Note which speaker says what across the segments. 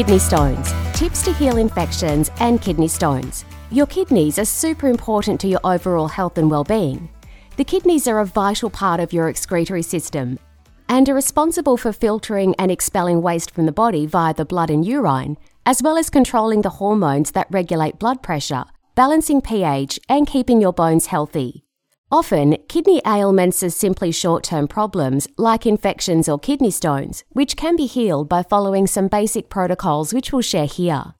Speaker 1: Kidney stones. Tips to heal infections and kidney stones. Your kidneys are super important to your overall health and well-being. The kidneys are a vital part of your excretory system and are responsible for filtering and expelling waste from the body via the blood and urine, as well as controlling the hormones that regulate blood pressure, balancing pH, and keeping your bones healthy. Often, kidney ailments are simply short term problems like infections or kidney stones, which can be healed by following some basic protocols which we'll share here.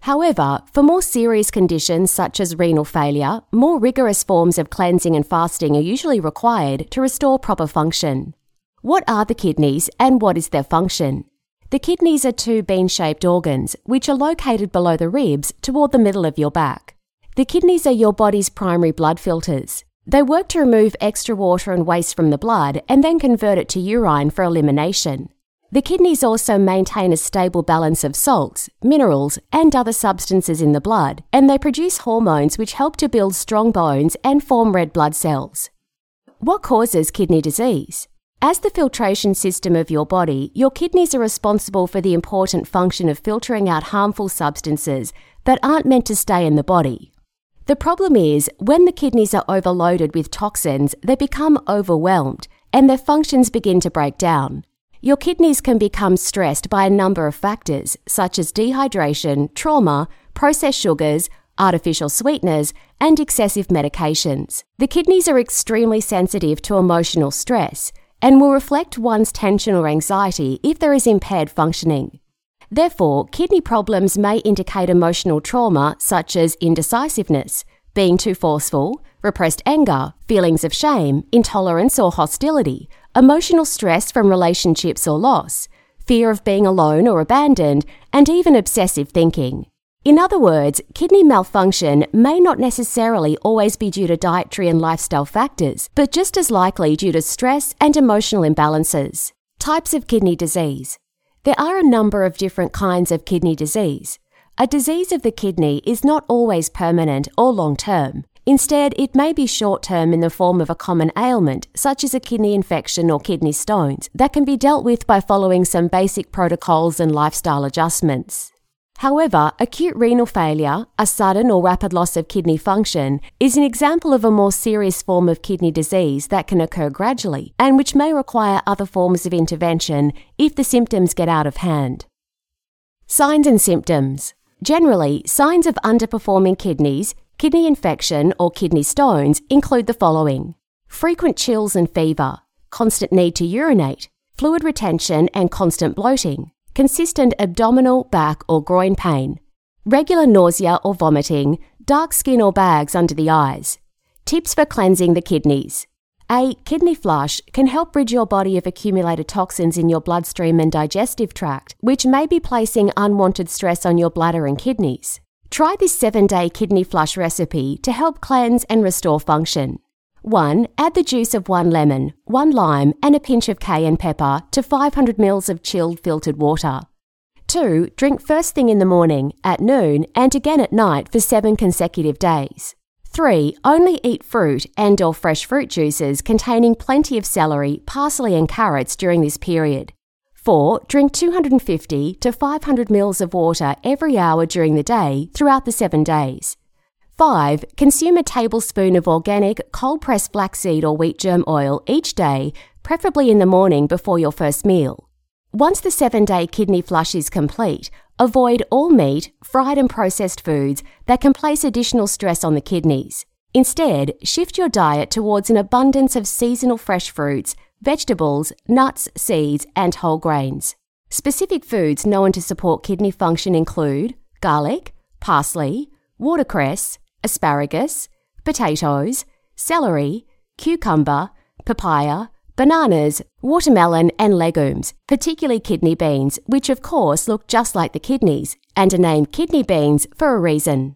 Speaker 1: However, for more serious conditions such as renal failure, more rigorous forms of cleansing and fasting are usually required to restore proper function. What are the kidneys and what is their function? The kidneys are two bean shaped organs which are located below the ribs toward the middle of your back. The kidneys are your body's primary blood filters. They work to remove extra water and waste from the blood and then convert it to urine for elimination. The kidneys also maintain a stable balance of salts, minerals, and other substances in the blood, and they produce hormones which help to build strong bones and form red blood cells. What causes kidney disease? As the filtration system of your body, your kidneys are responsible for the important function of filtering out harmful substances that aren't meant to stay in the body. The problem is, when the kidneys are overloaded with toxins, they become overwhelmed and their functions begin to break down. Your kidneys can become stressed by a number of factors, such as dehydration, trauma, processed sugars, artificial sweeteners, and excessive medications. The kidneys are extremely sensitive to emotional stress and will reflect one's tension or anxiety if there is impaired functioning. Therefore, kidney problems may indicate emotional trauma such as indecisiveness, being too forceful, repressed anger, feelings of shame, intolerance or hostility, emotional stress from relationships or loss, fear of being alone or abandoned, and even obsessive thinking. In other words, kidney malfunction may not necessarily always be due to dietary and lifestyle factors, but just as likely due to stress and emotional imbalances. Types of kidney disease. There are a number of different kinds of kidney disease. A disease of the kidney is not always permanent or long term. Instead, it may be short term in the form of a common ailment, such as a kidney infection or kidney stones, that can be dealt with by following some basic protocols and lifestyle adjustments. However, acute renal failure, a sudden or rapid loss of kidney function, is an example of a more serious form of kidney disease that can occur gradually and which may require other forms of intervention if the symptoms get out of hand. Signs and symptoms. Generally, signs of underperforming kidneys, kidney infection, or kidney stones include the following frequent chills and fever, constant need to urinate, fluid retention and constant bloating, consistent abdominal, back, or groin pain, regular nausea or vomiting, dark skin or bags under the eyes. Tips for cleansing the kidneys. A kidney flush can help rid your body of accumulated toxins in your bloodstream and digestive tract, which may be placing unwanted stress on your bladder and kidneys. Try this seven day kidney flush recipe to help cleanse and restore function. 1. Add the juice of 1 lemon, 1 lime, and a pinch of cayenne pepper to 500 ml of chilled filtered water. 2. Drink first thing in the morning, at noon, and again at night for 7 consecutive days. 3. Only eat fruit and or fresh fruit juices containing plenty of celery, parsley and carrots during this period. 4. Drink 250 to 500 ml of water every hour during the day throughout the 7 days. 5. Consume a tablespoon of organic cold pressed flaxseed or wheat germ oil each day, preferably in the morning before your first meal. Once the seven day kidney flush is complete, Avoid all meat, fried and processed foods that can place additional stress on the kidneys. Instead, shift your diet towards an abundance of seasonal fresh fruits, vegetables, nuts, seeds, and whole grains. Specific foods known to support kidney function include garlic, parsley, watercress, asparagus, potatoes, celery, cucumber, papaya, bananas, watermelon, and legumes, particularly kidney beans, which of course look just like the kidneys and are named kidney beans for a reason.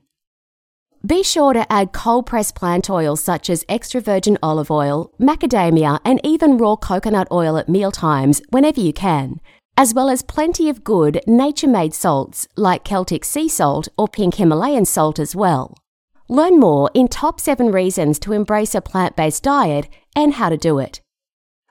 Speaker 1: Be sure to add cold pressed plant oils such as extra virgin olive oil, macadamia, and even raw coconut oil at mealtimes whenever you can, as well as plenty of good nature made salts like Celtic sea salt or pink Himalayan salt as well. Learn more in Top 7 Reasons to Embrace a Plant Based Diet and how to do it.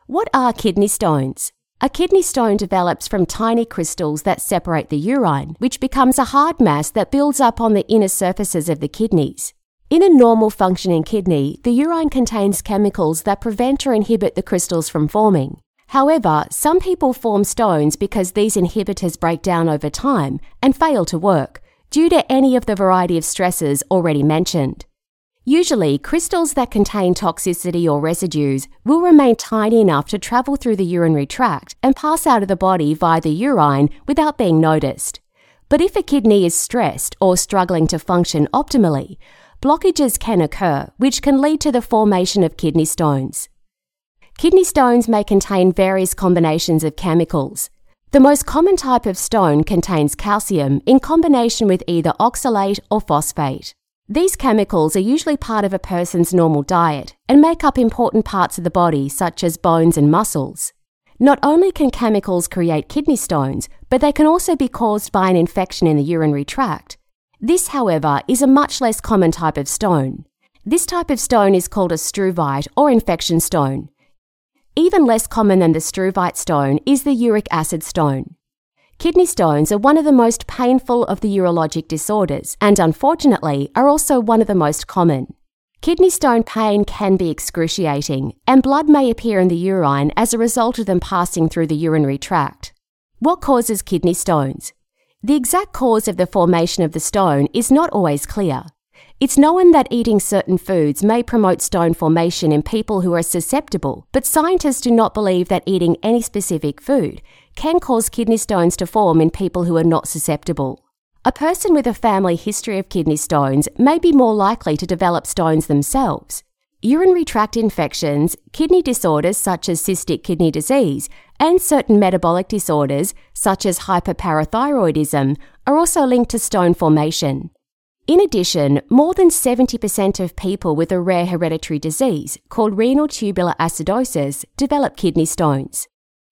Speaker 1: What are kidney stones? A kidney stone develops from tiny crystals that separate the urine, which becomes a hard mass that builds up on the inner surfaces of the kidneys. In a normal functioning kidney, the urine contains chemicals that prevent or inhibit the crystals from forming. However, some people form stones because these inhibitors break down over time and fail to work due to any of the variety of stresses already mentioned. Usually, crystals that contain toxicity or residues will remain tiny enough to travel through the urinary tract and pass out of the body via the urine without being noticed. But if a kidney is stressed or struggling to function optimally, blockages can occur, which can lead to the formation of kidney stones. Kidney stones may contain various combinations of chemicals. The most common type of stone contains calcium in combination with either oxalate or phosphate. These chemicals are usually part of a person's normal diet and make up important parts of the body, such as bones and muscles. Not only can chemicals create kidney stones, but they can also be caused by an infection in the urinary tract. This, however, is a much less common type of stone. This type of stone is called a struvite or infection stone. Even less common than the struvite stone is the uric acid stone. Kidney stones are one of the most painful of the urologic disorders and unfortunately are also one of the most common. Kidney stone pain can be excruciating, and blood may appear in the urine as a result of them passing through the urinary tract. What causes kidney stones? The exact cause of the formation of the stone is not always clear. It's known that eating certain foods may promote stone formation in people who are susceptible, but scientists do not believe that eating any specific food can cause kidney stones to form in people who are not susceptible. A person with a family history of kidney stones may be more likely to develop stones themselves. Urinary tract infections, kidney disorders such as cystic kidney disease, and certain metabolic disorders such as hyperparathyroidism are also linked to stone formation. In addition, more than 70% of people with a rare hereditary disease called renal tubular acidosis develop kidney stones.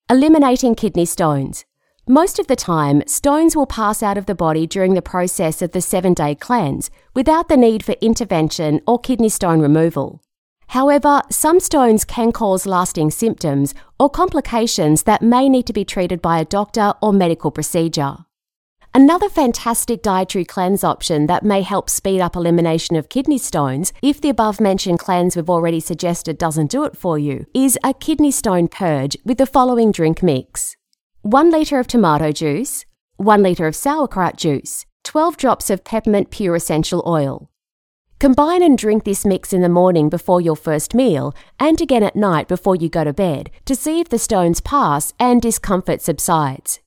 Speaker 1: Eliminating kidney stones. Most of the time, stones will pass out of the body during the process of the seven day cleanse without the need for intervention or kidney stone removal. However, some stones can cause lasting symptoms or complications that may need to be treated by a doctor or medical procedure. Another fantastic dietary cleanse option that may help speed up elimination of kidney stones, if the above mentioned cleanse we've already suggested doesn't do it for you, is a kidney stone purge with the following drink mix 1 litre of tomato juice, 1 litre of sauerkraut juice, 12 drops of peppermint pure essential oil. Combine and drink this mix in the morning before your first meal and again at night before you go to bed to see if the stones pass and discomfort subsides.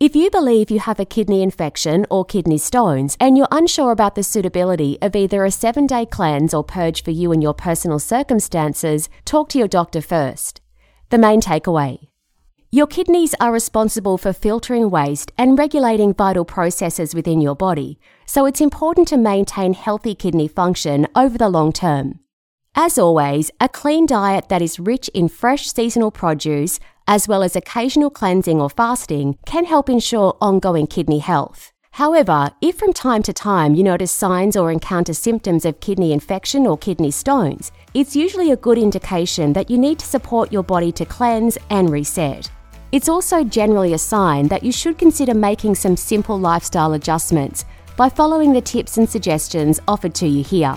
Speaker 1: If you believe you have a kidney infection or kidney stones and you're unsure about the suitability of either a seven day cleanse or purge for you and your personal circumstances, talk to your doctor first. The main takeaway Your kidneys are responsible for filtering waste and regulating vital processes within your body, so it's important to maintain healthy kidney function over the long term. As always, a clean diet that is rich in fresh seasonal produce, as well as occasional cleansing or fasting, can help ensure ongoing kidney health. However, if from time to time you notice signs or encounter symptoms of kidney infection or kidney stones, it's usually a good indication that you need to support your body to cleanse and reset. It's also generally a sign that you should consider making some simple lifestyle adjustments by following the tips and suggestions offered to you here.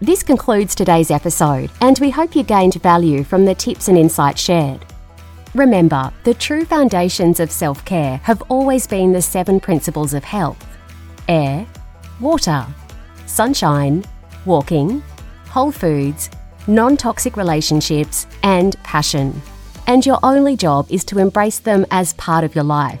Speaker 1: This concludes today's episode, and we hope you gained value from the tips and insights shared. Remember, the true foundations of self care have always been the seven principles of health air, water, sunshine, walking, whole foods, non toxic relationships, and passion. And your only job is to embrace them as part of your life.